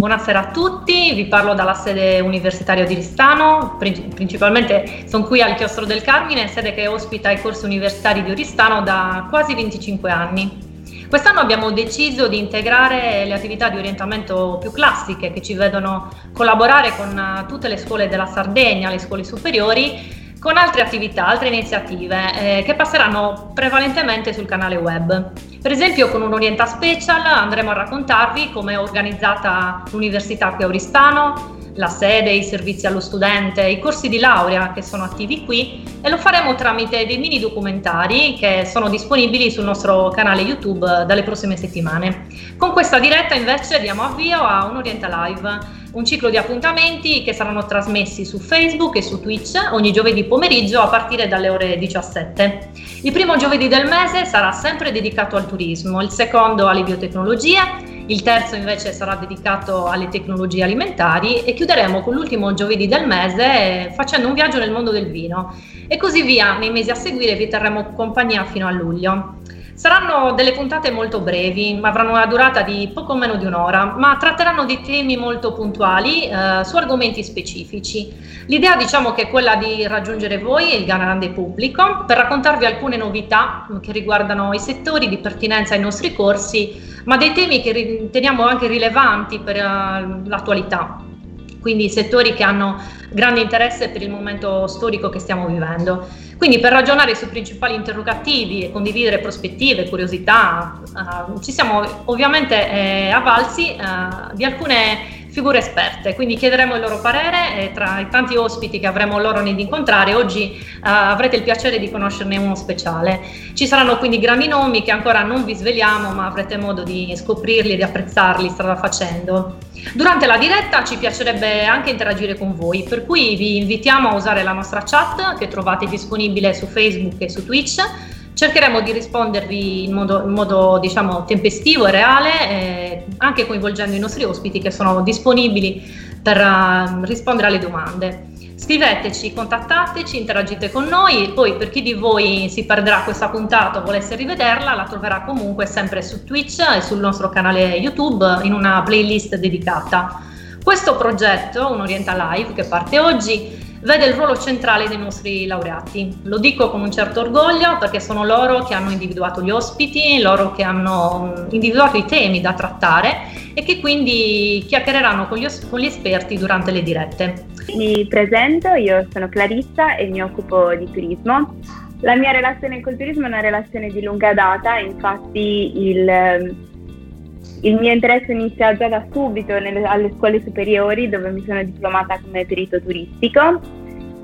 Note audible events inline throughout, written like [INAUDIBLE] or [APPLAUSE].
Buonasera a tutti, vi parlo dalla sede universitaria di Oristano, principalmente sono qui al Chiostro del Carmine, sede che ospita i corsi universitari di Oristano da quasi 25 anni. Quest'anno abbiamo deciso di integrare le attività di orientamento più classiche che ci vedono collaborare con eh, tutte le scuole della Sardegna, le scuole superiori, con altre attività, altre iniziative eh, che passeranno prevalentemente sul canale web. Per esempio con un Orienta Special andremo a raccontarvi come è organizzata l'Università qui a Oristano, la sede, i servizi allo studente, i corsi di laurea che sono attivi qui e lo faremo tramite dei mini documentari che sono disponibili sul nostro canale YouTube dalle prossime settimane. Con questa diretta invece diamo avvio a un Orienta Live un ciclo di appuntamenti che saranno trasmessi su Facebook e su Twitch ogni giovedì pomeriggio a partire dalle ore 17. Il primo giovedì del mese sarà sempre dedicato al turismo, il secondo alle biotecnologie, il terzo invece sarà dedicato alle tecnologie alimentari e chiuderemo con l'ultimo giovedì del mese facendo un viaggio nel mondo del vino e così via nei mesi a seguire vi terremo compagnia fino a luglio. Saranno delle puntate molto brevi, avranno una durata di poco meno di un'ora, ma tratteranno di temi molto puntuali eh, su argomenti specifici. L'idea diciamo che è quella di raggiungere voi, il grande pubblico, per raccontarvi alcune novità che riguardano i settori di pertinenza ai nostri corsi, ma dei temi che riteniamo anche rilevanti per uh, l'attualità quindi settori che hanno grande interesse per il momento storico che stiamo vivendo. Quindi per ragionare sui principali interrogativi e condividere prospettive, curiosità, uh, ci siamo ovviamente eh, avvalsi uh, di alcune figure esperte, quindi chiederemo il loro parere e tra i tanti ospiti che avremo l'onore di incontrare oggi uh, avrete il piacere di conoscerne uno speciale. Ci saranno quindi grandi nomi che ancora non vi sveliamo ma avrete modo di scoprirli e di apprezzarli strada facendo. Durante la diretta ci piacerebbe anche interagire con voi, per cui vi invitiamo a usare la nostra chat che trovate disponibile su Facebook e su Twitch Cercheremo di rispondervi in modo, in modo diciamo, tempestivo e reale, eh, anche coinvolgendo i nostri ospiti che sono disponibili per uh, rispondere alle domande. Scriveteci, contattateci, interagite con noi, poi per chi di voi si perderà questa puntata o volesse rivederla, la troverà comunque sempre su Twitch e sul nostro canale YouTube in una playlist dedicata. Questo progetto, un Orienta Live che parte oggi, vede il ruolo centrale dei nostri laureati. Lo dico con un certo orgoglio perché sono loro che hanno individuato gli ospiti, loro che hanno individuato i temi da trattare e che quindi chiacchiereranno con gli, con gli esperti durante le dirette. Mi presento, io sono Clarissa e mi occupo di turismo. La mia relazione col turismo è una relazione di lunga data, infatti il, il mio interesse inizia già da subito nelle, alle scuole superiori dove mi sono diplomata come perito turistico.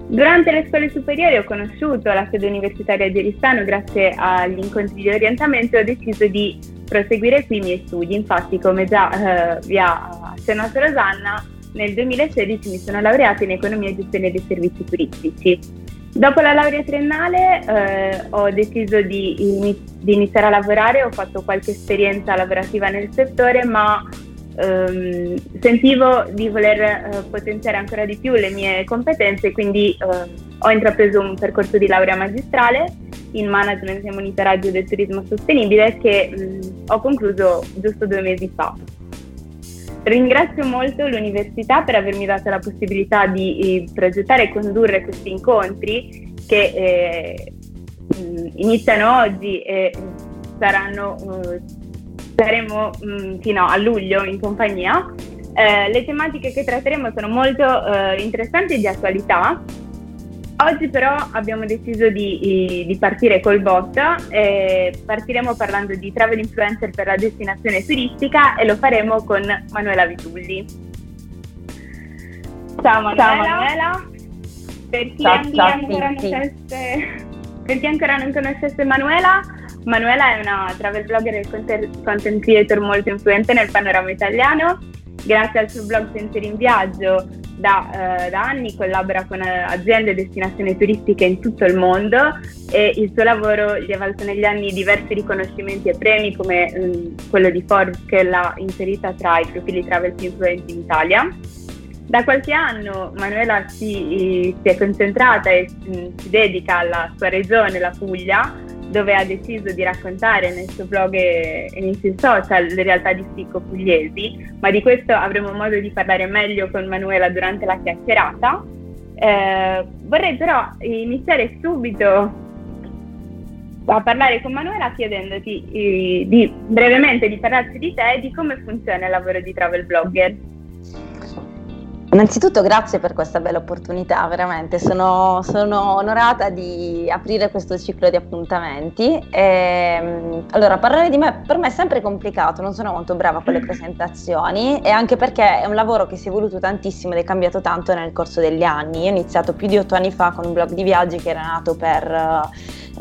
Durante le scuole superiori ho conosciuto la sede universitaria di Oristano grazie agli incontri di orientamento e ho deciso di proseguire qui i miei studi. Infatti, come già eh, vi ha accennato Rosanna, nel 2016 mi sono laureata in economia e gestione dei servizi turistici. Dopo la laurea triennale eh, ho deciso di, iniz- di, iniziare a lavorare, ho fatto qualche esperienza lavorativa nel settore, ma ehm, sentivo di voler eh, potenziare ancora di più le mie competenze, quindi eh, ho intrapreso un percorso di laurea magistrale in management e monitoraggio del turismo sostenibile che mh, ho concluso giusto due mesi fa. Ringrazio molto l'università per avermi dato la possibilità di eh, progettare e condurre questi incontri che eh, mm, iniziano oggi e saranno, eh, saremo mh, mm, fino a luglio in compagnia. Eh, le tematiche che tratteremo sono molto eh, interessanti e di attualità Oggi però abbiamo deciso di, di partire col bot e partiremo parlando di travel influencer per la destinazione turistica e lo faremo con Manuela Vitulli. Ciao Manuela. Ciao Manuela. Per chi, ciao, ciao, ancora sì, conoscesse, per chi ancora non conoscesse Manuela, Manuela è una travel blogger e content creator molto influente nel panorama italiano. Grazie al suo blog Sensori in Viaggio da, eh, da, anni collabora con eh, aziende e destinazioni turistiche in tutto il mondo e il suo lavoro gli ha valso negli anni diversi riconoscimenti e premi come mh, quello di Forbes che l'ha inserita tra i profili travel più influenti in Italia. Da qualche anno Manuela si, si è concentrata e mh, si dedica alla sua regione, la Puglia, dove ha deciso di raccontare nel suo blog e, nei suoi social le realtà di Sticco Pugliesi, ma di questo avremo modo di parlare meglio con Manuela durante la chiacchierata. Eh, vorrei però iniziare subito a parlare con Manuela chiedendoti eh, di, brevemente di parlarci di te e di come funziona il lavoro di travel blogger. Innanzitutto grazie per questa bella opportunità, veramente sono, sono onorata di aprire questo ciclo di appuntamenti. E, ehm, allora, parlare di me per me è sempre complicato, non sono molto brava con le presentazioni e anche perché è un lavoro che si è evoluto tantissimo ed è cambiato tanto nel corso degli anni. Io ho iniziato più di otto anni fa con un blog di viaggi che era nato per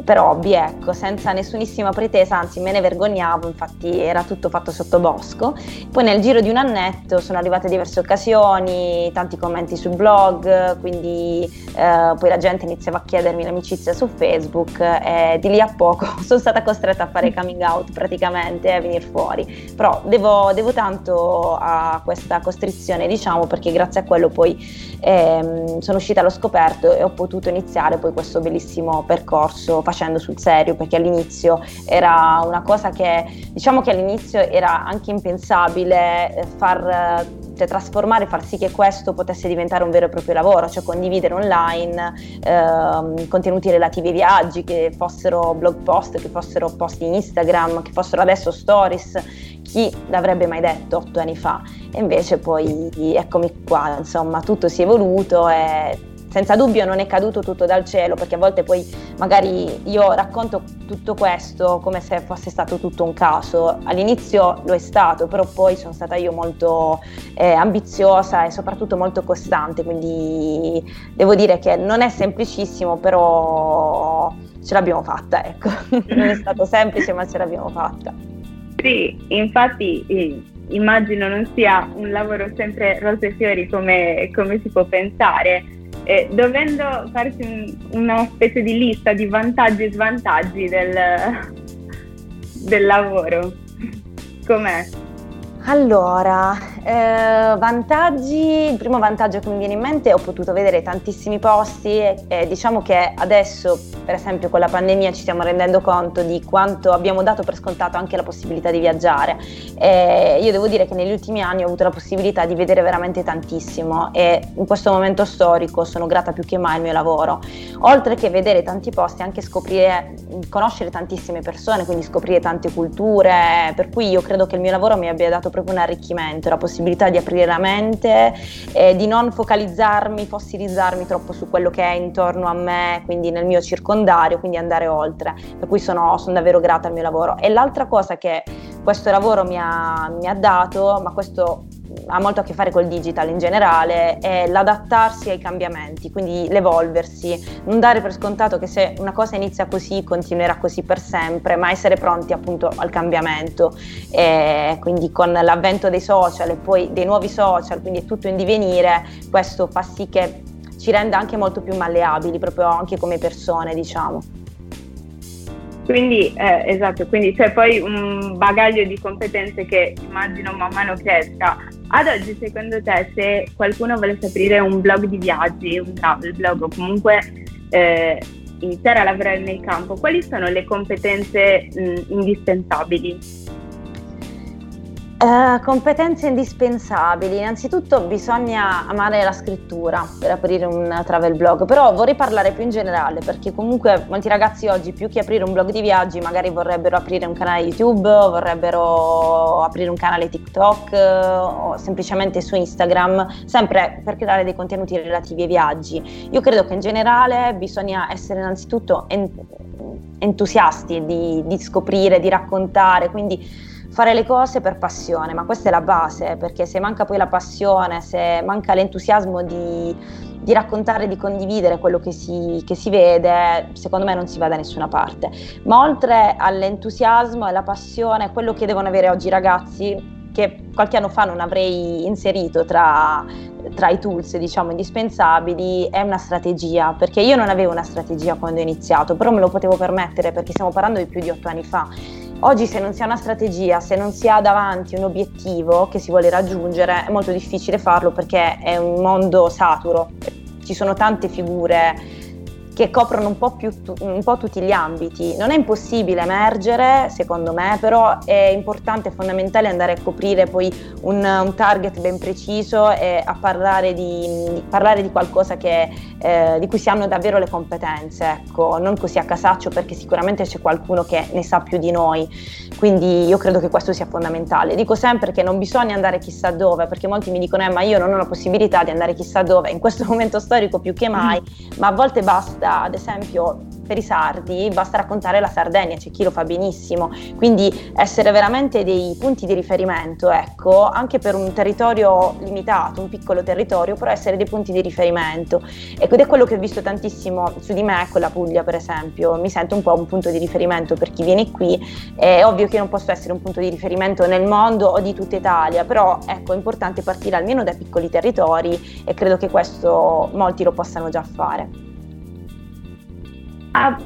per hobby, ecco, senza nessunissima pretesa, anzi me ne vergognavo, infatti era tutto fatto sotto bosco. Poi nel giro di un annetto sono arrivate diverse occasioni, tanti commenti sul blog, quindi eh, poi la gente iniziava a chiedermi l'amicizia su Facebook e di lì a poco [LAUGHS] sono stata costretta a fare coming out praticamente a venire fuori. Però devo, devo tanto a questa costrizione, diciamo, perché grazie a quello poi ehm, sono uscita allo scoperto e ho potuto iniziare poi questo bellissimo percorso facendo sul serio, perché all'inizio era una cosa che diciamo che all'inizio era anche impensabile eh, far cioè, trasformare, far sì che questo potesse diventare un vero e proprio lavoro, cioè condividere online ehm, contenuti relativi ai viaggi, che fossero blog post, che fossero post in Instagram, che fossero adesso stories, chi l'avrebbe mai detto otto anni fa? E invece poi eccomi qua, insomma, tutto si è evoluto e senza dubbio non è caduto tutto dal cielo perché a volte poi magari io racconto tutto questo come se fosse stato tutto un caso. All'inizio lo è stato, però poi sono stata io molto eh, ambiziosa e soprattutto molto costante, quindi devo dire che non è semplicissimo, però ce l'abbiamo fatta, ecco. [LAUGHS] non è stato semplice, ma ce l'abbiamo fatta. Sì, infatti immagino non sia un lavoro sempre rose e fiori come, come si può pensare eh, dovendo farsi un, una specie di lista di vantaggi e svantaggi del, del lavoro, com'è? Allora, eh, vantaggi, il primo vantaggio che mi viene in mente è ho potuto vedere tantissimi posti e, e, diciamo che adesso per esempio con la pandemia ci stiamo rendendo conto di quanto abbiamo dato per scontato anche la possibilità di viaggiare e io devo dire che negli ultimi anni ho avuto la possibilità di vedere veramente tantissimo e in questo momento storico sono grata più che mai al mio lavoro. Oltre che vedere tanti posti anche scoprire, conoscere tantissime persone, quindi scoprire tante culture, per cui io credo che il mio lavoro mi abbia dato proprio un arricchimento, la possibilità di aprire la mente, eh, di non focalizzarmi, fossilizzarmi troppo su quello che è intorno a me, quindi nel mio circondario, quindi andare oltre. Per cui sono, sono davvero grata al mio lavoro. E l'altra cosa che questo lavoro mi ha, mi ha dato, ma questo ha molto a che fare col digital in generale, è l'adattarsi ai cambiamenti, quindi l'evolversi, non dare per scontato che se una cosa inizia così continuerà così per sempre, ma essere pronti appunto al cambiamento. E quindi con l'avvento dei social e poi dei nuovi social, quindi è tutto in divenire, questo fa sì che ci renda anche molto più malleabili, proprio anche come persone, diciamo. Quindi, eh, esatto, quindi c'è poi un bagaglio di competenze che immagino man mano cresca. Ad oggi, secondo te, se qualcuno volesse aprire un blog di viaggi, un travel blog o comunque eh, iniziare a lavorare nel campo, quali sono le competenze mh, indispensabili? Uh, competenze indispensabili. Innanzitutto bisogna amare la scrittura per aprire un travel blog, però vorrei parlare più in generale perché comunque molti ragazzi oggi più che aprire un blog di viaggi magari vorrebbero aprire un canale YouTube, vorrebbero aprire un canale TikTok o semplicemente su Instagram, sempre per creare dei contenuti relativi ai viaggi. Io credo che in generale bisogna essere innanzitutto entusiasti di, di scoprire, di raccontare, quindi fare le cose per passione, ma questa è la base, perché se manca poi la passione, se manca l'entusiasmo di, di raccontare, di condividere quello che si, che si, vede, secondo me non si va da nessuna parte. Ma oltre all'entusiasmo e alla passione, quello che devono avere oggi i ragazzi, che qualche anno fa non avrei inserito tra, tra i tools diciamo indispensabili, è una strategia, perché io non avevo una strategia quando ho iniziato, però me lo potevo permettere perché stiamo parlando di più di otto anni fa Oggi se non si ha una strategia, se non si ha davanti un obiettivo che si vuole raggiungere, è molto difficile farlo perché è un mondo saturo, ci sono tante figure che coprono un po, più, un po' tutti gli ambiti. Non è impossibile emergere, secondo me, però è importante, è fondamentale andare a coprire poi un, un target ben preciso e a parlare di, parlare di qualcosa che, eh, di cui si hanno davvero le competenze, ecco, non così a casaccio perché sicuramente c'è qualcuno che ne sa più di noi. Quindi io credo che questo sia fondamentale. Dico sempre che non bisogna andare chissà dove, perché molti mi dicono eh, ma io non ho la possibilità di andare chissà dove, in questo momento storico più che mai, ma a volte basta, ad esempio, per i sardi basta raccontare la Sardegna, c'è chi lo fa benissimo, quindi essere veramente dei punti di riferimento, ecco, anche per un territorio limitato, un piccolo territorio, però essere dei punti di riferimento. Ecco, ed è quello che ho visto tantissimo su di me, con la Puglia per esempio, mi sento un po' un punto di riferimento per chi viene qui, è ovvio che non posso essere un punto di riferimento nel mondo o di tutta Italia, però ecco, è importante partire almeno dai piccoli territori e credo che questo molti lo possano già fare. Ah,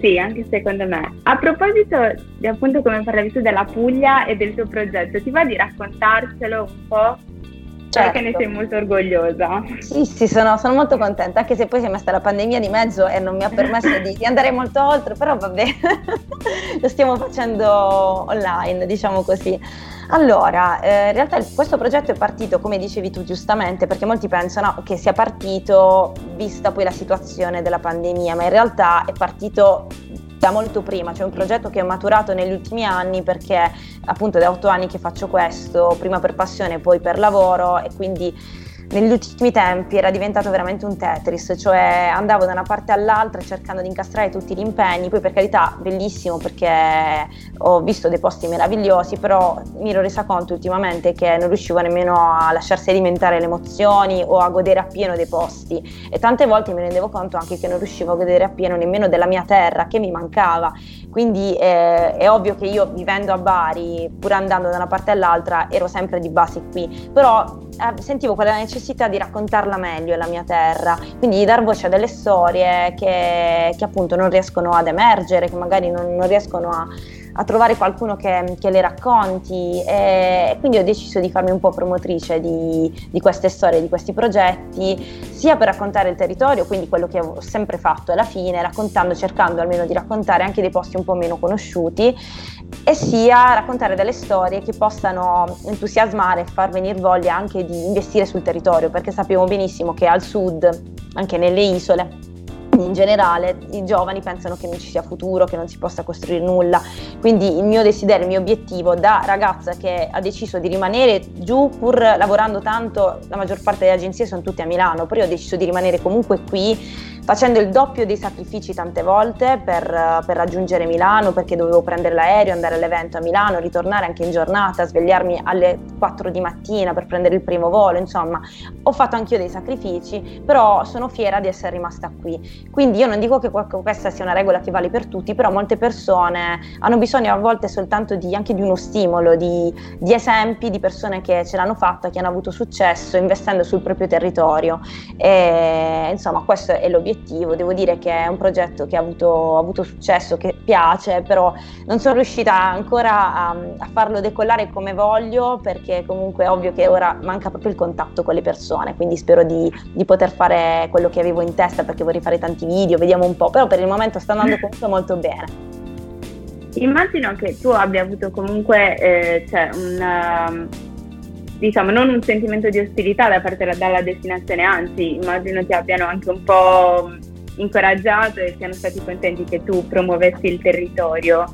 sì, anche secondo me. A proposito di appunto come parlavi tu della Puglia e del tuo progetto, ti va di raccontarcelo un po'? Certo. Perché ne sei molto orgogliosa. Sì, sì, sono, sono, molto contenta, anche se poi si è messa la pandemia di mezzo e non mi ha permesso di, di andare molto oltre, però vabbè, [LAUGHS] lo stiamo facendo online, diciamo così. Allora, eh, in realtà questo progetto è partito, come dicevi tu giustamente, perché molti pensano che sia partito vista poi la situazione della pandemia, ma in realtà è partito da molto prima, c'è cioè un progetto che ho maturato negli ultimi anni perché appunto da otto anni che faccio questo, prima per passione, poi per lavoro e quindi negli ultimi tempi era diventato veramente un Tetris, cioè andavo da una parte all'altra cercando di incastrare tutti gli impegni, poi per carità bellissimo perché ho visto dei posti meravigliosi, però mi ero resa conto ultimamente che non riuscivo nemmeno a lasciar sedimentare le emozioni o a godere appieno dei posti. E tante volte mi rendevo conto anche che non riuscivo a godere appieno nemmeno della mia terra che mi mancava, quindi eh, è ovvio che io vivendo a Bari, pur andando da una parte all'altra, ero sempre di base qui, però eh, sentivo quella necessità di raccontarla meglio la mia terra, quindi di dar voce a delle storie che, che appunto non riescono ad emergere, che magari non, non riescono a, a, trovare qualcuno che, che le racconti. E quindi ho deciso di farmi un po' promotrice di, di, queste storie, di questi progetti, sia per raccontare il territorio, quindi quello che ho sempre fatto alla fine, raccontando, cercando almeno di raccontare anche dei posti un po' meno conosciuti e sia raccontare delle storie che possano entusiasmare e far venire voglia anche di investire sul territorio, perché sappiamo benissimo che al sud, anche nelle isole, in generale i giovani pensano che non ci sia futuro, che non si possa costruire nulla. Quindi il mio desiderio, il mio obiettivo da ragazza che ha deciso di rimanere giù pur lavorando tanto, la maggior parte delle agenzie sono tutte a Milano, però io ho deciso di rimanere comunque qui facendo il doppio dei sacrifici tante volte per, per, raggiungere Milano perché dovevo prendere l'aereo, andare all'evento a Milano, ritornare anche in giornata, svegliarmi alle 4 di mattina per prendere il primo volo, insomma ho fatto anch'io dei sacrifici, però sono fiera di essere rimasta qui. Quindi io non dico che questa sia una regola che vale per tutti, però molte persone hanno bisogno a volte soltanto di, anche di uno stimolo, di, di esempi di persone che ce l'hanno fatta, che hanno avuto successo investendo sul proprio territorio. E, insomma questo è l'obiettivo obiettivo. Devo dire che è un progetto che ha avuto, ha avuto successo, che piace, però non sono riuscita ancora a, a, farlo decollare come voglio perché comunque è ovvio che ora manca proprio il contatto con le persone, quindi spero di, di poter fare quello che avevo in testa perché vorrei fare tanti video, vediamo un po', però per il momento sta andando comunque molto bene. Immagino che tu abbia avuto comunque eh, cioè un diciamo, non un sentimento di ostilità da parte della destinazione, anzi immagino ti abbiano anche un po' incoraggiato e siano stati contenti che tu promuovessi il territorio.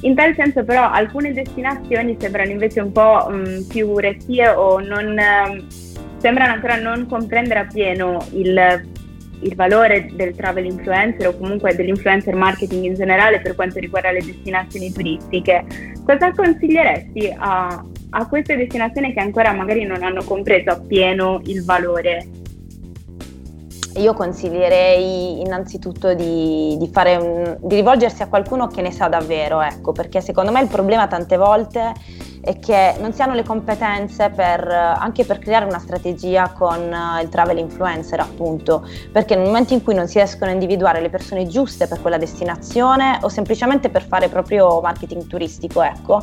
In tal senso però alcune destinazioni sembrano invece un po' mh, mm, più restie o non, eh, sembrano ancora non comprendere appieno il, il valore del travel influencer o comunque dell'influencer marketing in generale per quanto riguarda le destinazioni turistiche. Cosa consiglieresti a, a queste destinazioni che ancora magari non hanno compreso appieno il valore? Io consiglierei innanzitutto di, di, un, di, rivolgersi a qualcuno che ne sa davvero, ecco, perché secondo me il problema tante volte è che non si hanno le competenze per, anche per creare una strategia con il travel influencer, appunto, perché nel momento in cui non si riescono a individuare le persone giuste per quella destinazione o semplicemente per fare proprio marketing turistico, ecco,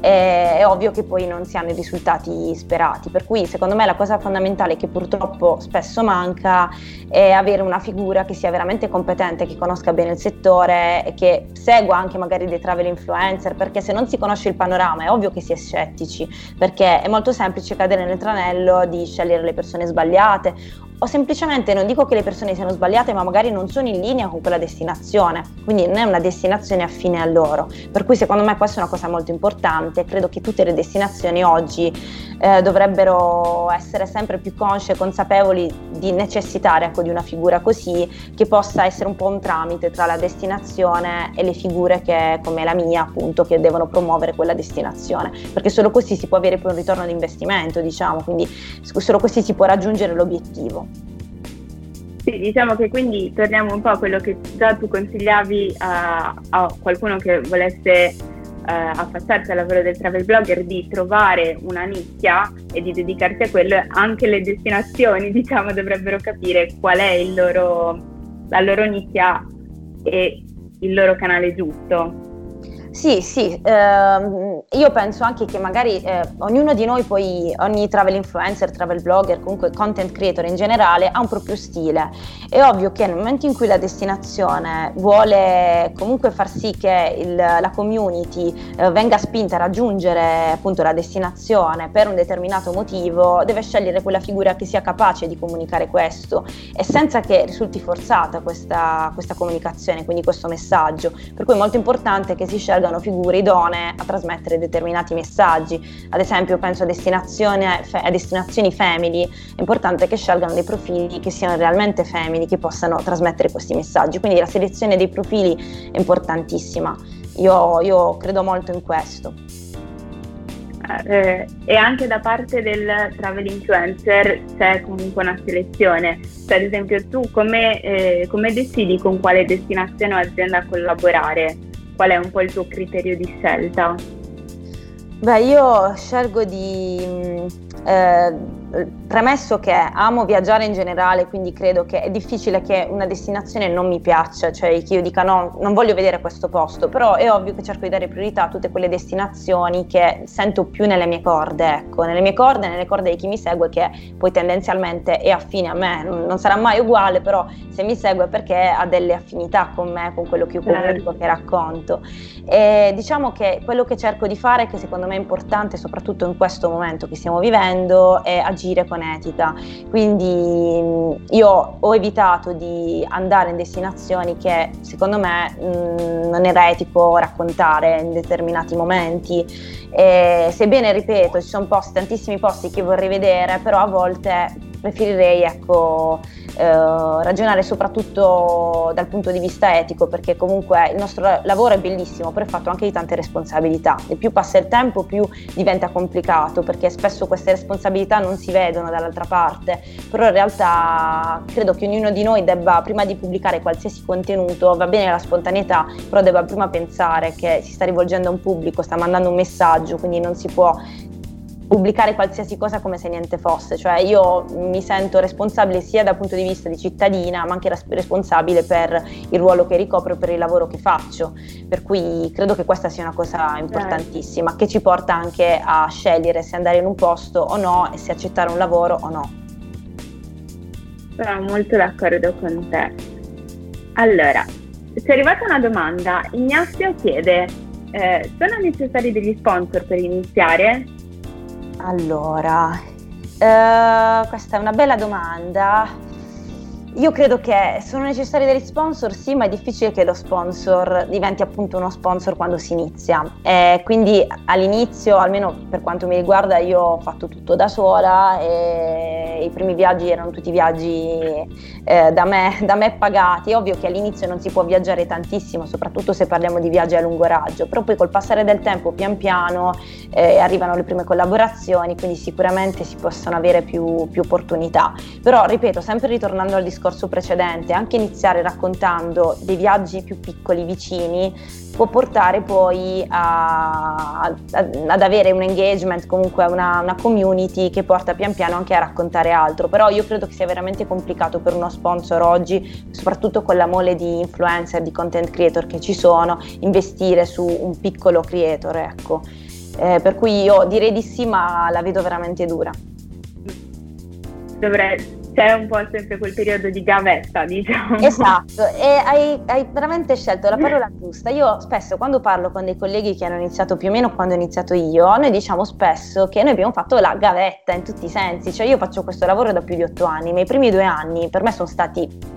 è ovvio che poi non si hanno i risultati sperati. Per cui secondo me la cosa fondamentale che purtroppo spesso manca è avere una figura che sia veramente competente, che conosca bene il settore e che segua anche magari dei travel influencer, perché se non si conosce il panorama è ovvio che si è scettici, perché è molto semplice cadere nel tranello di scegliere le persone sbagliate o semplicemente non dico che le persone siano sbagliate, ma magari non sono in linea con quella destinazione, quindi non è una destinazione affine a loro. Per cui secondo me questa è una cosa molto importante, credo che tutte le destinazioni oggi eh, dovrebbero essere sempre più consce e consapevoli di necessitare ecco, di una figura così che possa essere un po' un tramite tra la destinazione e le figure che, come la mia appunto che devono promuovere quella destinazione, perché solo così si può avere poi un ritorno di investimento, diciamo, quindi solo così si può raggiungere l'obiettivo. Sì, diciamo che quindi torniamo un po' a quello che già tu consigliavi a, a qualcuno che volesse eh, affacciarsi al lavoro del travel blogger di trovare una nicchia e di dedicarsi a quello, anche le destinazioni [LAUGHS] diciamo dovrebbero capire qual è loro, la loro nicchia e il loro canale giusto. Sì, sì, ehm, io penso anche che magari eh, ognuno di noi poi, ogni travel influencer, travel blogger, comunque content creator in generale ha un proprio stile. È ovvio che nel momento in cui la destinazione vuole comunque far sì che il, la community eh, venga spinta a raggiungere appunto la destinazione per un determinato motivo, deve scegliere quella figura che sia capace di comunicare questo e senza che risulti forzata questa, questa comunicazione, quindi questo messaggio. Per cui è molto importante che si scelga scelgano figure idonee a trasmettere determinati messaggi. Ad esempio, penso a, a destinazioni family, è importante che scelgano dei profili che siano realmente family, che possano trasmettere questi messaggi. Quindi la selezione dei profili è importantissima. Io, io credo molto in questo. Eh, e anche da parte del travel influencer c'è comunque una selezione. Cioè, ad esempio, tu come, eh, come decidi con quale destinazione o azienda collaborare? Qual è un po' il tuo criterio di scelta? Beh, io scelgo di mm, eh, premesso che amo viaggiare in generale, quindi credo che è difficile che una destinazione non mi piaccia, cioè che io dica no, non voglio vedere questo posto, però è ovvio che cerco di dare priorità a tutte quelle destinazioni che sento più nelle mie corde, ecco, nelle mie corde, nelle corde di chi mi segue che poi tendenzialmente è affine a me, non sarà mai uguale, però se mi segue perché ha delle affinità con me, con quello che io comunico, certo. che racconto. E diciamo che quello che cerco di fare, che secondo me è importante, soprattutto in questo momento che stiamo vivendo, è agire con etica. Quindi io ho evitato di andare in destinazioni che secondo me mh, non era etico raccontare in determinati momenti. E, sebbene, ripeto, ci sono posti, tantissimi posti che vorrei vedere, però a volte preferirei ecco, eh, ragionare soprattutto dal punto di vista etico, perché comunque il nostro lavoro è bellissimo, però è fatto anche di tante responsabilità. E più passa il tempo, più diventa complicato, perché spesso queste responsabilità non si vedono dall'altra parte. Però in realtà credo che ognuno di noi debba, prima di pubblicare qualsiasi contenuto, va bene la spontaneità, però debba prima pensare che si sta rivolgendo a un pubblico, sta mandando un messaggio, quindi non si può pubblicare qualsiasi cosa come se niente fosse, cioè io mi sento responsabile sia dal punto di vista di cittadina, ma anche responsabile per il ruolo che ricopro, per il lavoro che faccio, per cui credo che questa sia una cosa importantissima, che ci porta anche a scegliere se andare in un posto o no e se accettare un lavoro o no. Sono molto d'accordo con te. Allora, ci è arrivata una domanda. Ignazio chiede, eh, sono necessari degli sponsor per iniziare? Allora, eh, questa è una bella domanda. Io credo che sono necessari degli sponsor, sì, ma è difficile che lo sponsor diventi appunto uno sponsor quando si inizia. E quindi all'inizio, almeno per quanto mi riguarda, io ho fatto tutto da sola e i primi viaggi erano tutti viaggi eh, da, me, [LAUGHS] da, me, pagati. È ovvio che all'inizio non si può viaggiare tantissimo, soprattutto se parliamo di viaggi a lungo raggio, però poi col passare del tempo, pian piano, eh, arrivano le prime collaborazioni, quindi sicuramente si possono avere più, più opportunità. Però, ripeto, sempre ritornando al discorso discorso precedente, anche iniziare raccontando dei viaggi più piccoli, vicini, può portare poi a, a, ad avere un engagement, comunque una, una, community che porta pian piano anche a raccontare altro. Però io credo che sia veramente complicato per uno sponsor oggi, soprattutto con la mole di influencer, di content creator che ci sono, investire su un piccolo creator, ecco. Eh, per cui io direi di sì, ma la vedo veramente dura. Dovrei, c'è un po' sempre quel periodo di gavetta, diciamo. Esatto, [LAUGHS] e hai, hai, veramente scelto la parola giusta. Io spesso quando parlo con dei colleghi che hanno iniziato più o meno quando ho iniziato io, noi diciamo spesso che noi abbiamo fatto la gavetta in tutti i sensi, cioè io faccio questo lavoro da più di otto anni, ma i primi due anni per me sono stati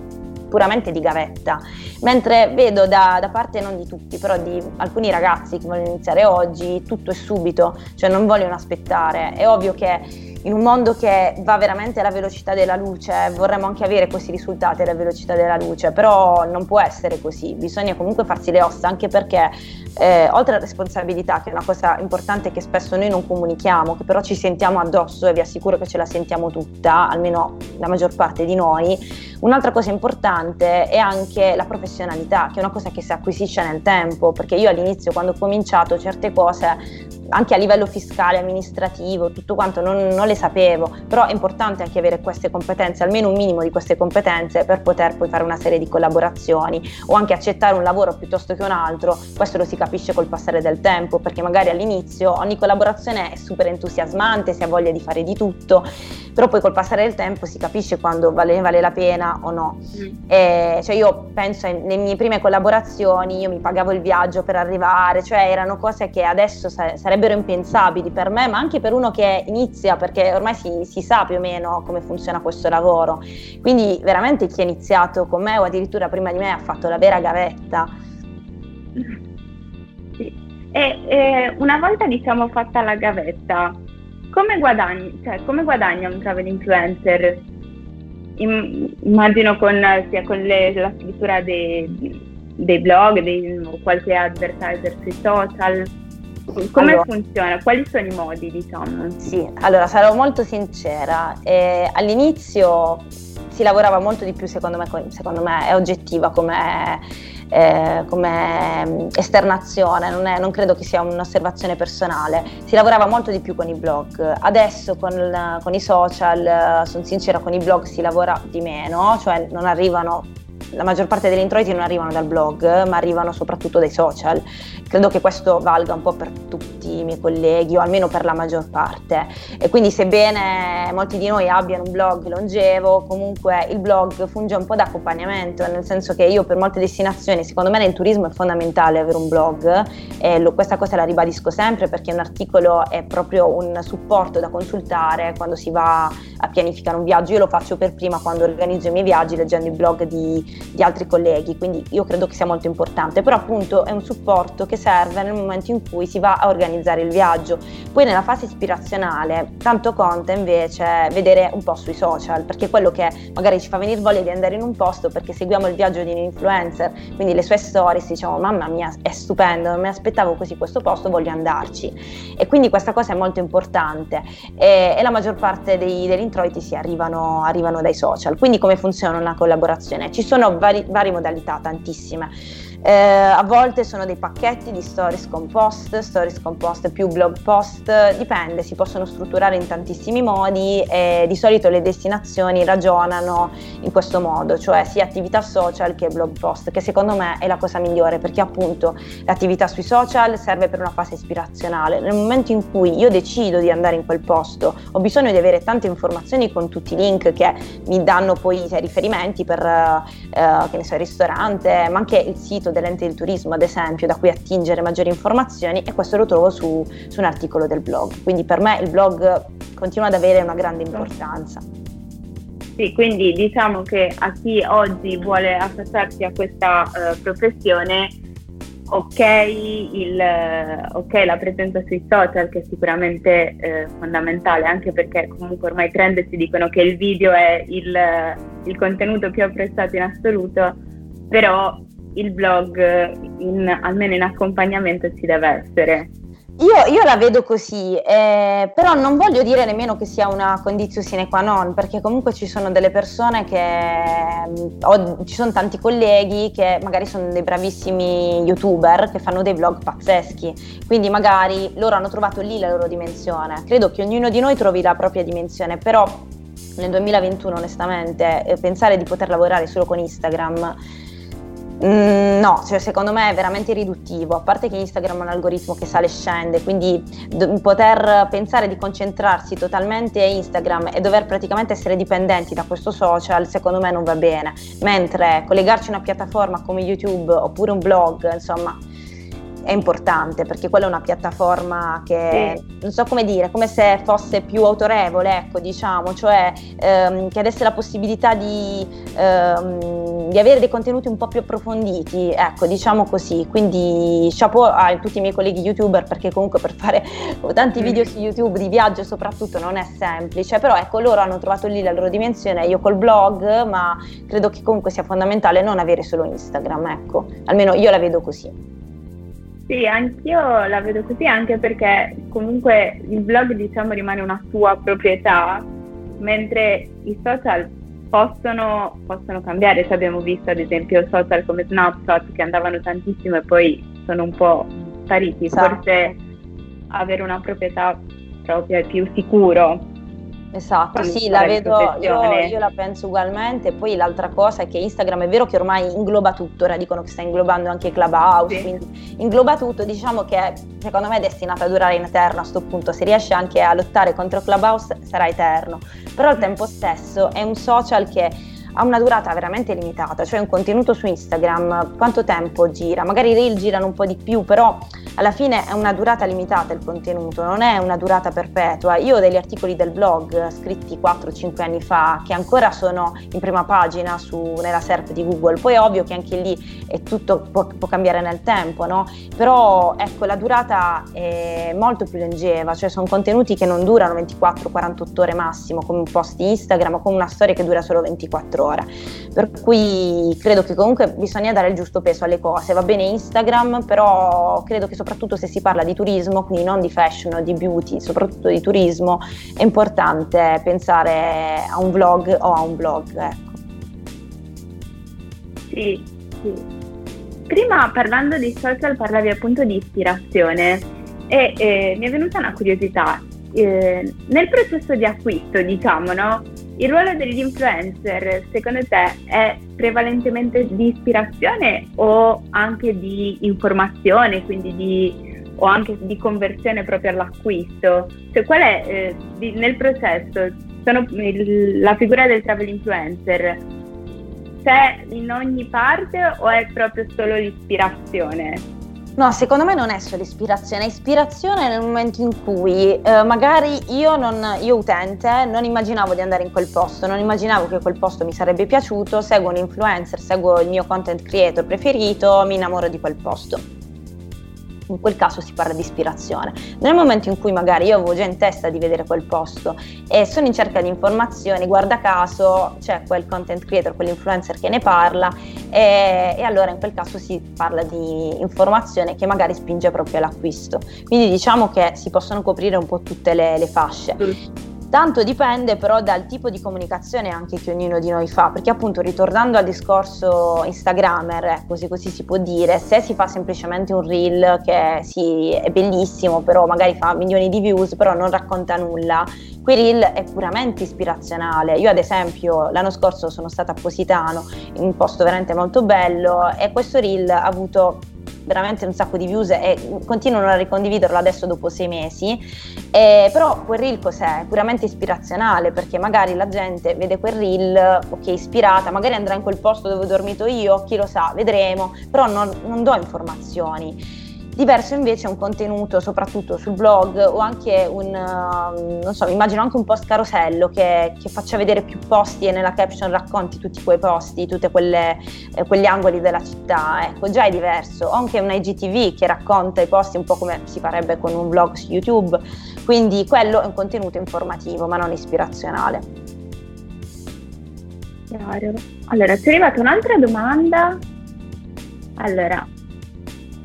puramente di gavetta, mentre vedo da, da, parte non di tutti, però di alcuni ragazzi che vogliono iniziare oggi, tutto è subito, cioè non vogliono aspettare. È ovvio che in un mondo che va veramente alla velocità della luce, vorremmo anche avere questi risultati alla velocità della luce, però non può essere così, bisogna comunque farsi le ossa, anche perché eh, oltre alla responsabilità, che è una cosa importante che spesso noi non comunichiamo, che però ci sentiamo addosso e vi assicuro che ce la sentiamo tutta, almeno la maggior parte di noi, un'altra cosa importante è anche la professionalità, che è una cosa che si acquisisce nel tempo, perché io all'inizio quando ho cominciato certe cose anche a livello fiscale, amministrativo, tutto quanto non, non, le sapevo, però è importante anche avere queste competenze, almeno un minimo di queste competenze per poter poi fare una serie di collaborazioni o anche accettare un lavoro piuttosto che un altro, questo lo si capisce col passare del tempo, perché magari all'inizio ogni collaborazione è super entusiasmante, si ha voglia di fare di tutto, però poi col passare del tempo si capisce quando vale, vale la pena o no. Mm. E, cioè io penso alle mie prime collaborazioni, io mi pagavo il viaggio per arrivare, cioè erano cose che adesso sarebbero impensabili per me, ma anche per uno che inizia, perché ormai si, si sa più o meno come funziona questo lavoro. Quindi veramente chi ha iniziato con me o addirittura prima di me ha fatto la vera gavetta. E, e una volta diciamo fatta la gavetta, come guadagni, cioè, come guadagna un travel influencer? Immagino con, sia con le, la scrittura dei, dei blog, dei, qualche advertiser sui social. Come allora, funziona? Quali sono i modi, diciamo? Sì, allora sarò molto sincera. Eh, all'inizio si lavorava molto di più, secondo me, secondo me è oggettiva come eh, come mm, esternazione, non, è, non, credo che sia un'osservazione personale. Si lavorava molto di più con i blog, adesso con, con i social, sono sincera, con i blog si lavora di meno, cioè non arrivano la maggior parte degli introiti non arrivano dal blog, ma arrivano soprattutto dai social. Credo che questo valga un po' per tutti i miei colleghi, o almeno per la maggior parte. E quindi, sebbene molti di noi abbiano un blog longevo, comunque il blog funge un po' da accompagnamento, nel senso che io per molte destinazioni, secondo me nel turismo è fondamentale avere un blog, e lo, questa cosa la ribadisco sempre perché un articolo è proprio un supporto da consultare quando si va a pianificare un viaggio. Io lo faccio per prima quando organizzo i miei viaggi leggendo i blog di di altri colleghi, quindi io credo che sia molto importante, però appunto è un supporto che serve nel momento in cui si va a organizzare il viaggio. Poi nella fase ispirazionale tanto conta invece vedere un po' sui social, perché quello che magari ci fa venire voglia di andare in un posto perché seguiamo il viaggio di un influencer, quindi le sue stories diciamo mamma mia è stupendo, non mi aspettavo così questo posto, voglio andarci. E quindi questa cosa è molto importante e, e la maggior parte dei, degli introiti si arrivano, arrivano dai social. Quindi come funziona una collaborazione? Ci sono vari, varie modalità, tantissime. Eh, a volte sono dei pacchetti di stories compost, stories compost più blog post, dipende, si possono strutturare in tantissimi modi e di solito le destinazioni ragionano in questo modo, cioè sia attività social che blog post, che secondo me è la cosa migliore perché appunto l'attività sui social serve per una fase ispirazionale. Nel momento in cui io decido di andare in quel posto, ho bisogno di avere tante informazioni con tutti i link che mi danno poi i riferimenti per eh, che ne so, il ristorante, ma anche il sito sito dell'ente del turismo, ad esempio, da cui attingere maggiori informazioni e questo lo trovo su, su un articolo del blog. Quindi per me il blog continua ad avere una grande importanza. Sì, quindi diciamo che a chi oggi vuole affacciarsi a questa uh, professione, ok, il, ok, la presenza sui social che è sicuramente eh, fondamentale, anche perché comunque ormai i trend ci dicono che il video è il, il contenuto più apprezzato in assoluto, però il blog, in, almeno in accompagnamento, ci deve essere. Io, io, la vedo così, eh, però non voglio dire nemmeno che sia una condizione sine qua non, perché comunque ci sono delle persone che, o ci sono tanti colleghi che magari sono dei bravissimi youtuber che fanno dei vlog pazzeschi, quindi magari loro hanno trovato lì la loro dimensione. Credo che ognuno di noi trovi la propria dimensione, però nel 2021 onestamente eh, pensare di poter lavorare solo con Instagram Mm, no, cioè, secondo me è veramente riduttivo, a parte che Instagram è un algoritmo che sale e scende, quindi do- poter pensare di concentrarsi totalmente a Instagram e dover praticamente essere dipendenti da questo social, secondo me non va bene, mentre collegarci a una piattaforma come YouTube oppure un blog, insomma, è importante perché quella è una piattaforma che sì. non so come dire, come se fosse più autorevole, ecco, diciamo, cioè ehm, che avesse la possibilità di, ehm, di, avere dei contenuti un po' più approfonditi, ecco, diciamo così. Quindi chapeau a tutti i miei colleghi youtuber perché comunque per fare tanti video su YouTube di viaggio soprattutto non è semplice, però ecco, loro hanno trovato lì la loro dimensione, io col blog, ma credo che comunque sia fondamentale non avere solo Instagram, ecco, almeno io la vedo così. Sì, anch'io la vedo così anche perché comunque il blog diciamo rimane una tua proprietà, mentre i social possono, possono cambiare. Cioè, abbiamo visto ad esempio social come Snapchat che andavano tantissimo e poi sono un po' spariti. Esatto. Forse avere una proprietà propria è più sicuro Esatto, sì, la vedo, io, io, la penso ugualmente. Poi l'altra cosa è che Instagram è vero che ormai ingloba tutto, ora dicono che sta inglobando anche Clubhouse, sì. quindi ingloba tutto, diciamo che secondo me è destinata a durare in eterno a questo punto, se riesce anche a lottare contro Clubhouse sarà eterno, però al tempo stesso è un social che ha una durata veramente limitata, cioè un contenuto su Instagram quanto tempo gira? Magari i reel girano un po' di più, però alla fine è una durata limitata il contenuto, non è una durata perpetua. Io ho degli articoli del blog scritti 4-5 anni fa che ancora sono in prima pagina su, nella SERP di Google, poi è ovvio che anche lì tutto può, può cambiare nel tempo, no? Però ecco la durata è molto più longeva, cioè sono contenuti che non durano 24-48 ore massimo come un post Instagram o come una storia che dura solo 24 ore. Per cui credo che comunque bisogna dare il giusto peso alle cose, va bene Instagram, però credo che soprattutto se si parla di turismo, quindi non di fashion o di beauty, soprattutto di turismo, è importante pensare a un vlog o a un blog. Ecco. Sì, sì. Prima parlando di social parlavi appunto di ispirazione e eh, mi è venuta una curiosità. Eh, nel processo di acquisto, diciamo, no? Il ruolo degli influencer, secondo te, è prevalentemente di ispirazione o anche di informazione, quindi di, o anche di conversione proprio all'acquisto? Cioè, qual è eh, di, nel processo? Sono, il, la figura del travel influencer c'è in ogni parte o è proprio solo l'ispirazione? No, secondo me non è solo ispirazione, è ispirazione nel momento in cui eh, magari io, non, io utente non immaginavo di andare in quel posto, non immaginavo che quel posto mi sarebbe piaciuto, seguo un influencer, seguo il mio content creator preferito, mi innamoro di quel posto in quel caso si parla di ispirazione. Nel momento in cui magari io avevo già in testa di vedere quel posto e sono in cerca di informazioni, guarda caso c'è quel content creator, quell'influencer che ne parla e, e allora in quel caso si parla di informazione che magari spinge proprio all'acquisto. Quindi diciamo che si possono coprire un po' tutte le, le fasce. Tanto dipende però dal tipo di comunicazione anche che ognuno di noi fa, perché appunto ritornando al discorso Instagrammer, ecco, così così si può dire, se si fa semplicemente un reel che sì, è bellissimo, però magari fa milioni di views, però non racconta nulla, quel reel è puramente ispirazionale. Io ad esempio l'anno scorso sono stata a Positano, in un posto veramente molto bello e questo reel ha avuto veramente un sacco di views e continuano a ricondividerlo adesso dopo sei mesi, eh, però quel reel cos'è? Puramente ispirazionale perché magari la gente vede quel reel, ok, ispirata, magari andrà in quel posto dove ho dormito io, chi lo sa, vedremo, però non, non do informazioni. Diverso invece è un contenuto soprattutto sul blog o anche un, uh, non so, immagino anche un post carosello che, che, faccia vedere più posti e nella caption racconti tutti quei posti, tutti eh, quegli angoli della città, ecco già è diverso. O anche un IGTV che racconta i posti un po' come si farebbe con un blog su YouTube, quindi quello è un contenuto informativo ma non ispirazionale. Allora, ci è arrivata un'altra domanda. Allora,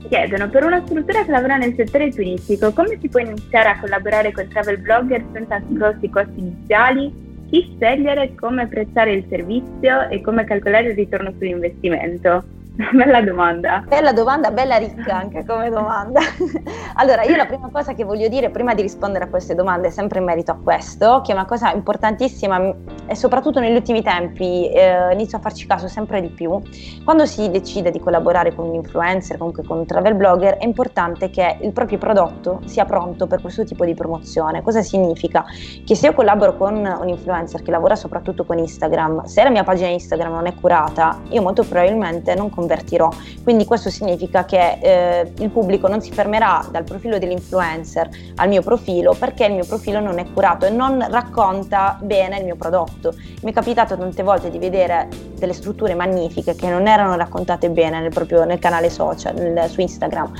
chiedono per una struttura che lavora nel settore turistico come si può iniziare a collaborare con travel blogger senza grossi costi iniziali? Chi scegliere, come apprezzare il servizio e come calcolare il ritorno sull'investimento? [LAUGHS] Bella domanda. Bella domanda, bella ricca anche come domanda. [LAUGHS] allora, io la prima cosa che voglio dire prima di rispondere a queste domande, sempre in merito a questo, che è una cosa importantissima e soprattutto negli ultimi tempi eh, inizio a farci caso sempre di più, quando si decide di collaborare con un influencer, comunque con un travel blogger, è importante che il proprio prodotto sia pronto per questo tipo di promozione. Cosa significa? Che se io collaboro con un influencer che lavora soprattutto con Instagram, se la mia pagina Instagram non è curata, io molto probabilmente non convertirò. Quindi questo significa che eh, il pubblico non si fermerà dal profilo dell'influencer al mio profilo perché il mio profilo non è curato e non racconta bene il mio prodotto. Mi è capitato tante volte di vedere delle strutture magnifiche che non erano raccontate bene nel, proprio, nel canale social, nel, su Instagram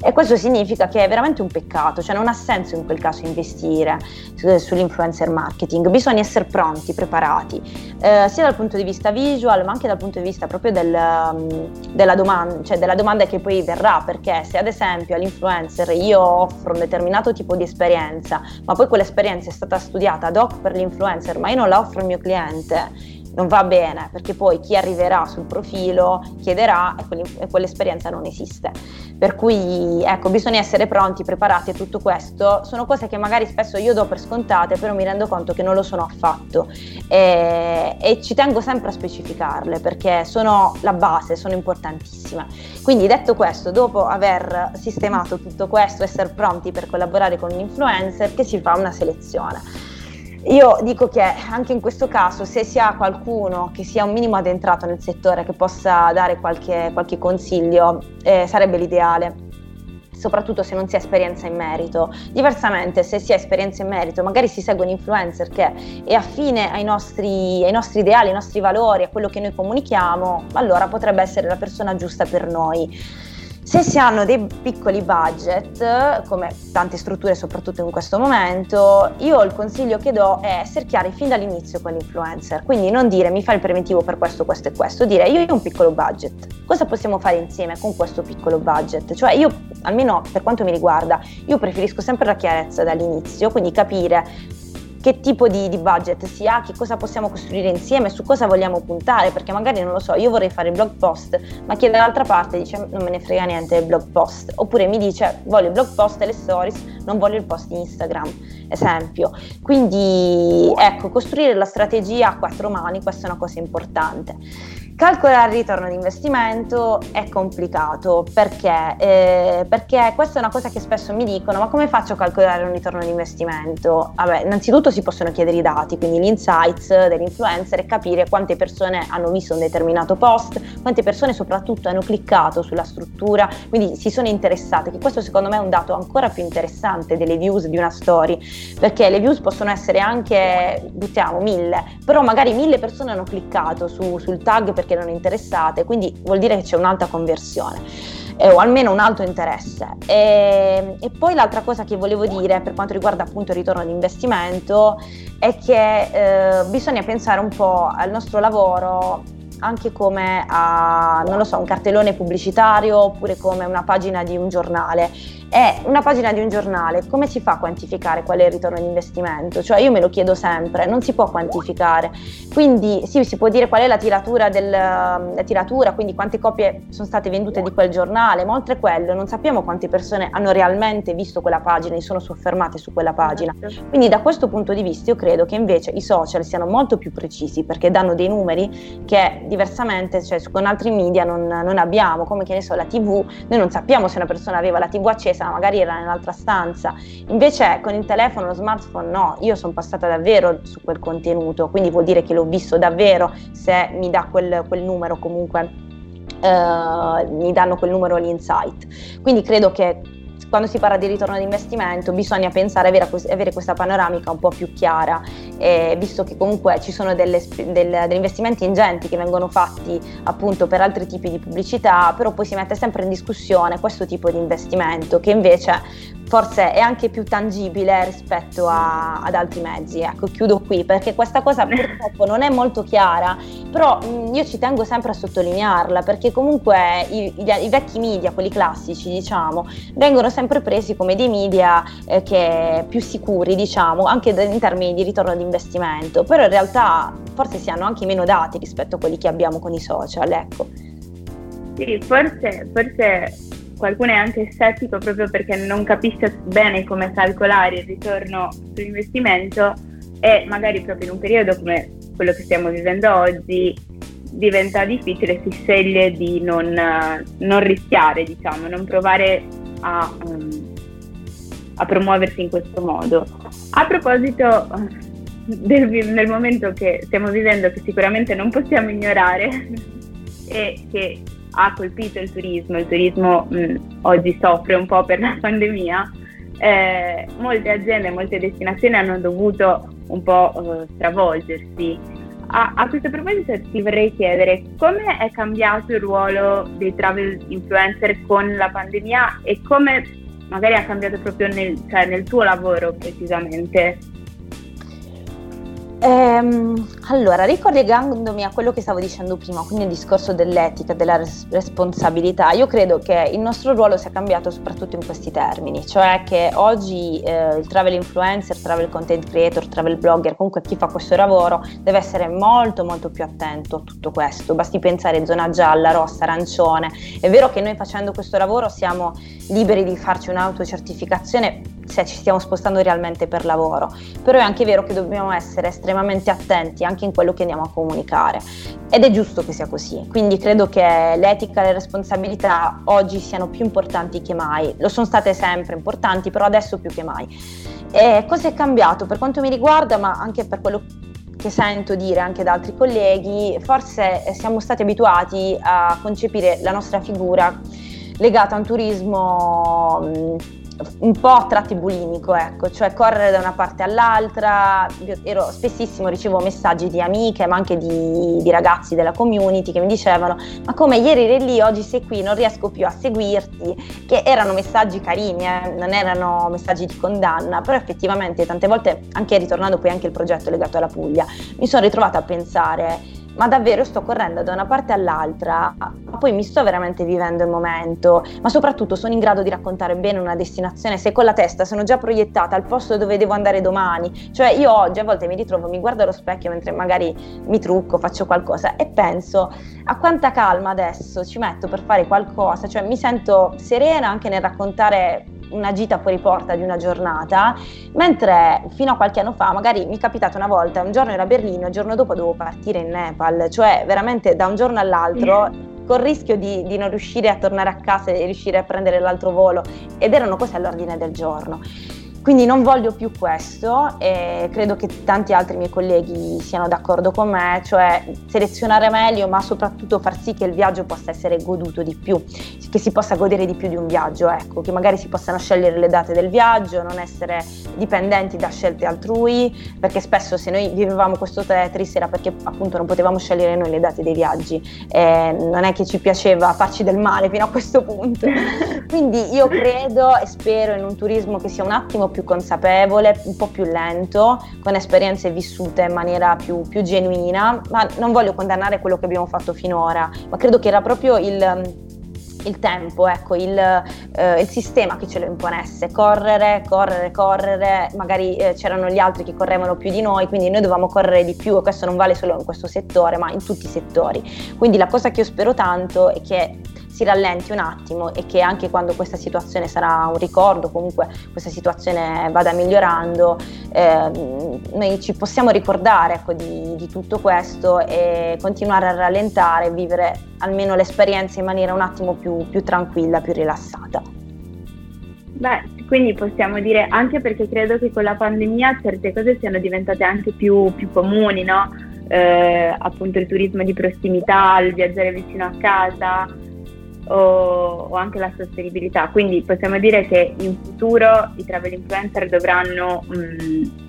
e questo significa che è veramente un peccato, cioè non ha senso in quel caso investire sull'influencer marketing, bisogna essere pronti, preparati, eh, sia dal punto di vista visual ma anche dal punto di vista proprio del, mm, della, domanda, cioè della domanda che poi verrà, perché se ad esempio all'influencer io offro un determinato tipo di esperienza, ma poi quell'esperienza è stata studiata ad hoc per l'influencer, ma io non la offro al mio cliente, non va bene perché poi chi arriverà sul profilo chiederà e, quell'esperienza non esiste. Per cui ecco, bisogna essere pronti, preparati a tutto questo. Sono cose che magari spesso io do per scontate, però mi rendo conto che non lo sono affatto e, e ci tengo sempre a specificarle perché sono la base, sono importantissime. Quindi detto questo, dopo aver sistemato tutto questo, essere pronti per collaborare con un influencer, che si fa una selezione. Io dico che anche in questo caso, se si ha qualcuno che sia un minimo addentrato nel settore, che possa dare qualche, qualche consiglio, eh, sarebbe l'ideale soprattutto se non si ha esperienza in merito. Diversamente, se si ha esperienza in merito, magari si segue un influencer che è affine ai nostri, ai nostri, ideali, ai nostri valori, a quello che noi comunichiamo, allora potrebbe essere la persona giusta per noi. Se si hanno dei piccoli budget, come tante strutture soprattutto in questo momento, io il consiglio che do è essere chiari fin dall'inizio con l'influencer, quindi non dire mi fai il preventivo per questo, questo e questo, dire io ho un piccolo budget, cosa possiamo fare insieme con questo piccolo budget? Cioè io, almeno per quanto mi riguarda, io preferisco sempre la chiarezza dall'inizio, quindi capire che tipo di, di, budget si ha, che cosa possiamo costruire insieme, su cosa vogliamo puntare, perché magari non lo so, io vorrei fare il blog post, ma chi dall'altra parte dice non me ne frega niente del blog post, oppure mi dice voglio il blog post e le stories, non voglio il post Instagram, esempio. Quindi ecco, costruire la strategia a quattro mani, questa è una cosa importante. Calcolare il ritorno di investimento è complicato perché? Eh, perché questa è una cosa che spesso mi dicono, ma come faccio a calcolare un ritorno di investimento? Vabbè, innanzitutto si possono chiedere i dati, quindi gli insights dell'influencer e capire quante persone hanno visto un determinato post, quante persone soprattutto hanno cliccato sulla struttura, quindi si sono interessate, che questo secondo me è un dato ancora più interessante delle views di una story, perché le views possono essere anche, buttiamo, mille, però magari mille persone hanno cliccato su, sul tag perché erano interessate, quindi vuol dire che c'è un'alta conversione. Eh, o almeno un alto interesse. E, e, poi l'altra cosa che volevo dire per quanto riguarda appunto il ritorno di investimento è che eh, bisogna pensare un po' al nostro lavoro anche come a, non lo so, un cartellone pubblicitario oppure come una pagina di un giornale è una pagina di un giornale, come si fa a quantificare qual è il ritorno di investimento? Cioè io me lo chiedo sempre, non si può quantificare. Quindi sì, si può dire qual è la tiratura, del, la tiratura quindi quante copie sono state vendute di quel giornale, ma oltre quello non sappiamo quante persone hanno realmente visto quella pagina e sono soffermate su quella pagina. Quindi da questo punto di vista io credo che invece i social siano molto più precisi perché danno dei numeri che diversamente cioè, con altri media non, non abbiamo, come che ne so la tv, noi non sappiamo se una persona aveva la tv accesa accesa, magari era nell'altra stanza. Invece con il telefono, lo smartphone no, io sono passata davvero su quel contenuto, quindi vuol dire che l'ho visto davvero se mi dà quel, quel numero comunque. Uh, mi danno quel numero l'insight. Quindi credo che quando si parla di ritorno di investimento bisogna pensare avere, avere questa panoramica un po' più chiara, eh, visto che comunque ci sono delle, del, degli investimenti ingenti che vengono fatti appunto per altri tipi di pubblicità, però poi si mette sempre in discussione questo tipo di investimento che invece forse è anche più tangibile rispetto a, ad altri mezzi. Ecco, chiudo qui perché questa cosa purtroppo non è molto chiara, però mh, io ci tengo sempre a sottolinearla perché comunque i, i, i, vecchi media, quelli classici, diciamo, vengono presi come dei media eh, che più sicuri, diciamo, anche in termini di ritorno di investimento, però in realtà forse si hanno anche meno dati rispetto a quelli che abbiamo con i social, ecco. Sì, forse, forse qualcuno è anche scettico proprio perché non capisce bene come calcolare il ritorno sull'investimento e magari proprio in un periodo come quello che stiamo vivendo oggi diventa difficile, si sceglie di non, non rischiare, diciamo, non provare a, um, a, promuoversi in questo modo. A proposito [LAUGHS] del, del momento che stiamo vivendo, che sicuramente non possiamo ignorare, [LAUGHS] e che ha colpito il turismo, il turismo mh, oggi soffre un po' per la [LAUGHS] pandemia, eh, molte aziende, molte destinazioni hanno dovuto un po' eh, stravolgersi. A, a, questo proposito ti vorrei chiedere come è cambiato il ruolo dei travel influencer con la pandemia e come magari ha cambiato proprio nel, cioè nel tuo lavoro precisamente. Ehm, allora, ricollegandomi a quello che stavo dicendo prima, quindi il discorso dell'etica, della res- responsabilità, io credo che il nostro ruolo sia cambiato soprattutto in questi termini, cioè che oggi eh, il travel influencer, travel content creator, travel blogger, comunque chi fa questo lavoro deve essere molto molto più attento a tutto questo, basti pensare zona gialla, rossa, arancione, è vero che noi facendo questo lavoro siamo liberi di farci un'autocertificazione se ci stiamo spostando realmente per lavoro, però è anche vero che dobbiamo essere estremamente attenti anche in quello che andiamo a comunicare. Ed è giusto che sia così, quindi credo che l'etica e le responsabilità oggi siano più importanti che mai, lo sono state sempre importanti, però adesso più che mai. E cosa è cambiato? Per quanto mi riguarda, ma anche per quello che sento dire anche da altri colleghi, forse siamo stati abituati a concepire la nostra figura legata a un turismo un po' a tratti bulimico, ecco, cioè correre da una parte all'altra. Ero spessissimo ricevo messaggi di amiche, ma anche di, di, ragazzi della community che mi dicevano: Ma come ieri eri lì, oggi sei qui, non riesco più a seguirti. Che erano messaggi carini, eh? non erano messaggi di condanna, però effettivamente tante volte, anche ritornando poi anche il progetto legato alla Puglia, mi sono ritrovata a pensare ma davvero sto correndo da una parte all'altra, poi mi sto veramente vivendo il momento, ma soprattutto sono in grado di raccontare bene una destinazione se con la testa sono già proiettata al posto dove devo andare domani. Cioè io oggi a volte mi ritrovo, mi guardo allo specchio mentre magari mi trucco, faccio qualcosa e penso a quanta calma adesso ci metto per fare qualcosa, cioè mi sento serena anche nel raccontare una gita fuori porta di una giornata, mentre fino a qualche anno fa magari mi è capitato una volta, un giorno era a Berlino, il giorno dopo dovevo partire in Nepal, cioè veramente da un giorno all'altro col rischio di, di, non riuscire a tornare a casa e riuscire a prendere l'altro volo ed erano cose all'ordine del giorno. Quindi non voglio più questo e credo che tanti altri miei colleghi siano d'accordo con me, cioè selezionare meglio ma soprattutto far sì che il viaggio possa essere goduto di più, che si possa godere di più di un viaggio, ecco, che magari si possano scegliere le date del viaggio, non essere dipendenti da scelte altrui, perché spesso se noi vivevamo questo Tetris era perché appunto non potevamo scegliere noi le date dei viaggi, e non è che ci piaceva farci del male fino a questo punto. [LAUGHS] Quindi io credo e spero in un turismo che sia un attimo più più consapevole, un po' più lento, con esperienze vissute in maniera più, più genuina, ma non voglio condannare quello che abbiamo fatto finora, ma credo che era proprio il il tempo, ecco, il, eh, il, sistema che ce lo imponesse, correre, correre, correre, magari eh, c'erano gli altri che correvano più di noi, quindi noi dovevamo correre di più e questo non vale solo in questo settore, ma in tutti i settori. Quindi la cosa che io spero tanto è che si rallenti un attimo e che anche quando questa situazione sarà un ricordo, comunque questa situazione vada migliorando, eh, noi ci possiamo ricordare ecco, di, di, tutto questo e continuare a rallentare vivere almeno l'esperienza in maniera un attimo più, più tranquilla, più rilassata. Beh, quindi possiamo dire anche perché credo che con la pandemia certe cose siano diventate anche più, più comuni, no? Eh, appunto il turismo di prossimità, il viaggiare vicino a casa, o, o, anche la sostenibilità. Quindi possiamo dire che in futuro i travel influencer dovranno, mh, mm,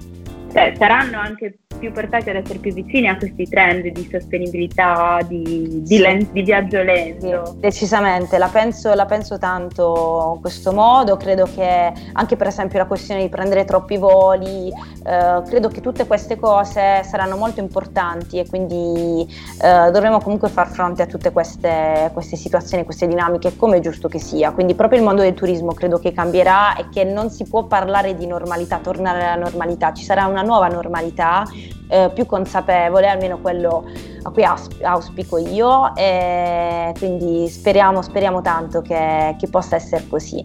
cioè, saranno anche più portati ad essere più vicini a questi trend di sostenibilità, di, di, sì. len- di viaggio lento. Sì, decisamente, la penso, la penso tanto in questo modo, credo che anche per esempio la questione di prendere troppi voli, eh, credo che tutte queste cose saranno molto importanti e quindi eh, dovremo comunque far fronte a tutte queste, queste situazioni, queste dinamiche come è giusto che sia. Quindi proprio il mondo del turismo credo che cambierà e che non si può parlare di normalità, tornare alla normalità, ci sarà una nuova normalità eh, più consapevole, almeno quello a cui auspico io e quindi speriamo, speriamo tanto che, che possa essere così.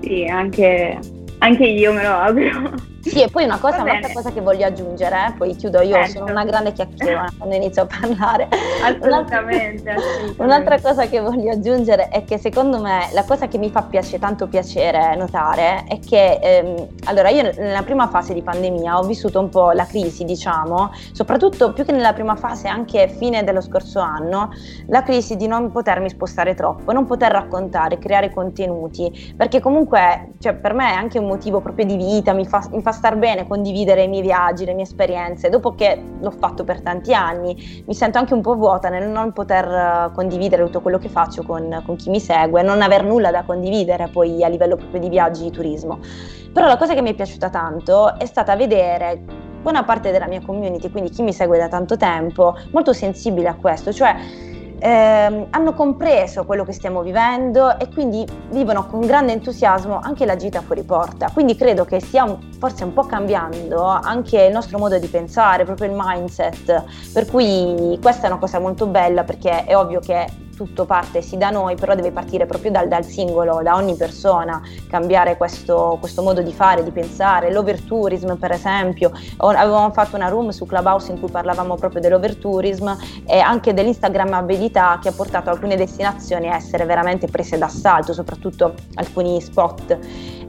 Sì, anche, anche io me lo auguro. Sì, e poi una cosa, un'altra cosa che voglio aggiungere, eh, poi chiudo io, certo. sono una grande chiacchierona [LAUGHS] quando inizio a parlare. Assolutamente, assolutamente, Un'altra cosa che voglio aggiungere è che secondo me la cosa che mi fa piace, tanto piacere notare è che, ehm, allora io nella prima fase di pandemia ho vissuto un po' la crisi, diciamo, soprattutto più che nella prima fase, anche fine dello scorso anno, la crisi di non potermi spostare troppo, non poter raccontare, creare contenuti, perché comunque cioè, per me è anche un motivo proprio di vita, mi fa, mi fa star bene condividere i miei viaggi, le mie esperienze. Dopo che l'ho fatto per tanti anni, mi sento anche un po' vuota nel non poter eh, condividere tutto quello che faccio con, con chi mi segue, non aver nulla da condividere poi a livello proprio di viaggi di turismo. Però la cosa che mi è piaciuta tanto è stata vedere buona parte della mia community, quindi chi mi segue da tanto tempo, molto sensibile a questo, cioè eh, hanno compreso quello che stiamo vivendo e quindi vivono con grande entusiasmo anche la gita fuori porta. Quindi credo che stia un, forse un po' cambiando anche il nostro modo di pensare, proprio il mindset. Per cui questa è una cosa molto bella perché è ovvio che tutto parte sì da noi, però deve partire proprio dal, dal singolo, da ogni persona, cambiare questo, questo, modo di fare, di pensare. L'overtourism, per esempio, avevamo fatto una room su Clubhouse in cui parlavamo proprio dell'overtourism e anche dell'instagrammabilità che ha portato alcune destinazioni a essere veramente prese d'assalto, soprattutto alcuni spot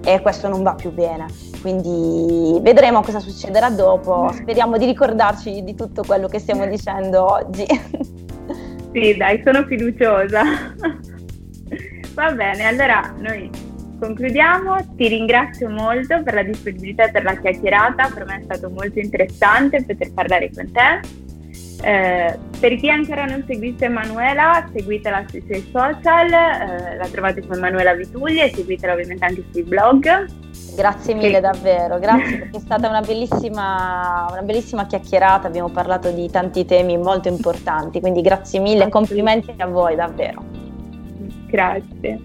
e questo non va più bene. Quindi vedremo cosa succederà dopo, speriamo di ricordarci di tutto quello che stiamo dicendo oggi. [LAUGHS] Sì, dai, sono fiduciosa. [LAUGHS] Va bene, allora noi concludiamo. Ti ringrazio molto per la disponibilità e per la chiacchierata. Per me è stato molto interessante poter parlare con te. Eh, per chi ancora non seguisse Emanuela, seguitela sui suoi social, eh, la trovate su Emanuela Vituglia e seguitela ovviamente anche sui blog. Grazie mille che... davvero, grazie perché è stata una bellissima, una bellissima chiacchierata, abbiamo parlato di tanti temi molto importanti, quindi grazie mille, complimenti a voi davvero. Grazie.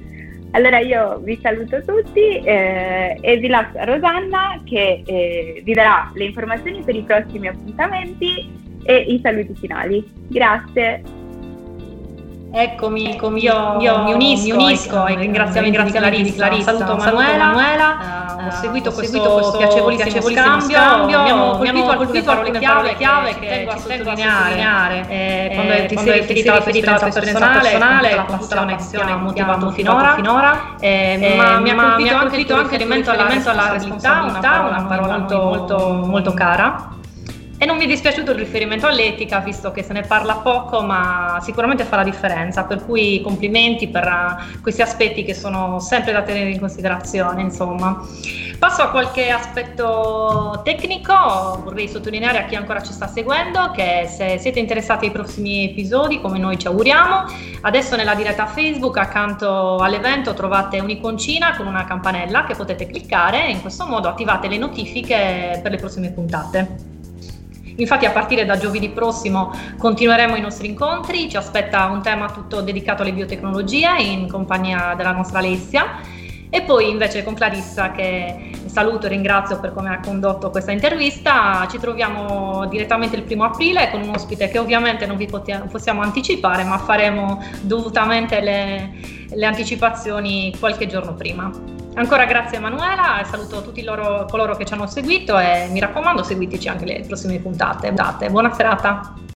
Allora io vi saluto tutti eh, e vi lascio a Rosanna che eh, vi darà le informazioni per i prossimi appuntamenti e i saluti finali. Grazie. Eccomi, eccomi io, io, mi unisco, mi unisco ai ringraziamenti di Clarissa, Clarissa. Saluto Manuela, Manuela. Uh, ho seguito, ho questo, questo piacevolissimo, piacevolissimo scambio, scambio. Mi hanno colpito, colpito alcune parole chiave che, tengo a sottolineare, eh, eh, quando ti sei riferita alla tua esperienza personale, la tutta la passione ha motivato finora, finora eh, ma, mi ha colpito anche l'elemento alla responsabilità, una parola molto, molto cara e non mi è dispiaciuto il riferimento all'etica, visto che se ne parla poco, ma sicuramente fa la differenza, per cui complimenti per uh, questi aspetti che sono sempre da tenere in considerazione, insomma. Passo a qualche aspetto tecnico, vorrei sottolineare a chi ancora ci sta seguendo che se siete interessati ai prossimi episodi, come noi ci auguriamo, adesso nella diretta Facebook accanto all'evento trovate un'iconcina con una campanella che potete cliccare e in questo modo attivate le notifiche per le prossime puntate. Infatti a partire da giovedì prossimo continueremo i nostri incontri, ci aspetta un tema tutto dedicato alle biotecnologie in compagnia della nostra Alessia e poi invece con Clarissa che saluto e ringrazio per come ha condotto questa intervista, ci troviamo direttamente il primo aprile con un ospite che ovviamente non vi possiamo anticipare ma faremo dovutamente le, le anticipazioni qualche giorno prima. Ancora grazie Emanuela saluto tutti loro, coloro che ci hanno seguito e mi raccomando seguiteci anche le prossime puntate. Buona serata!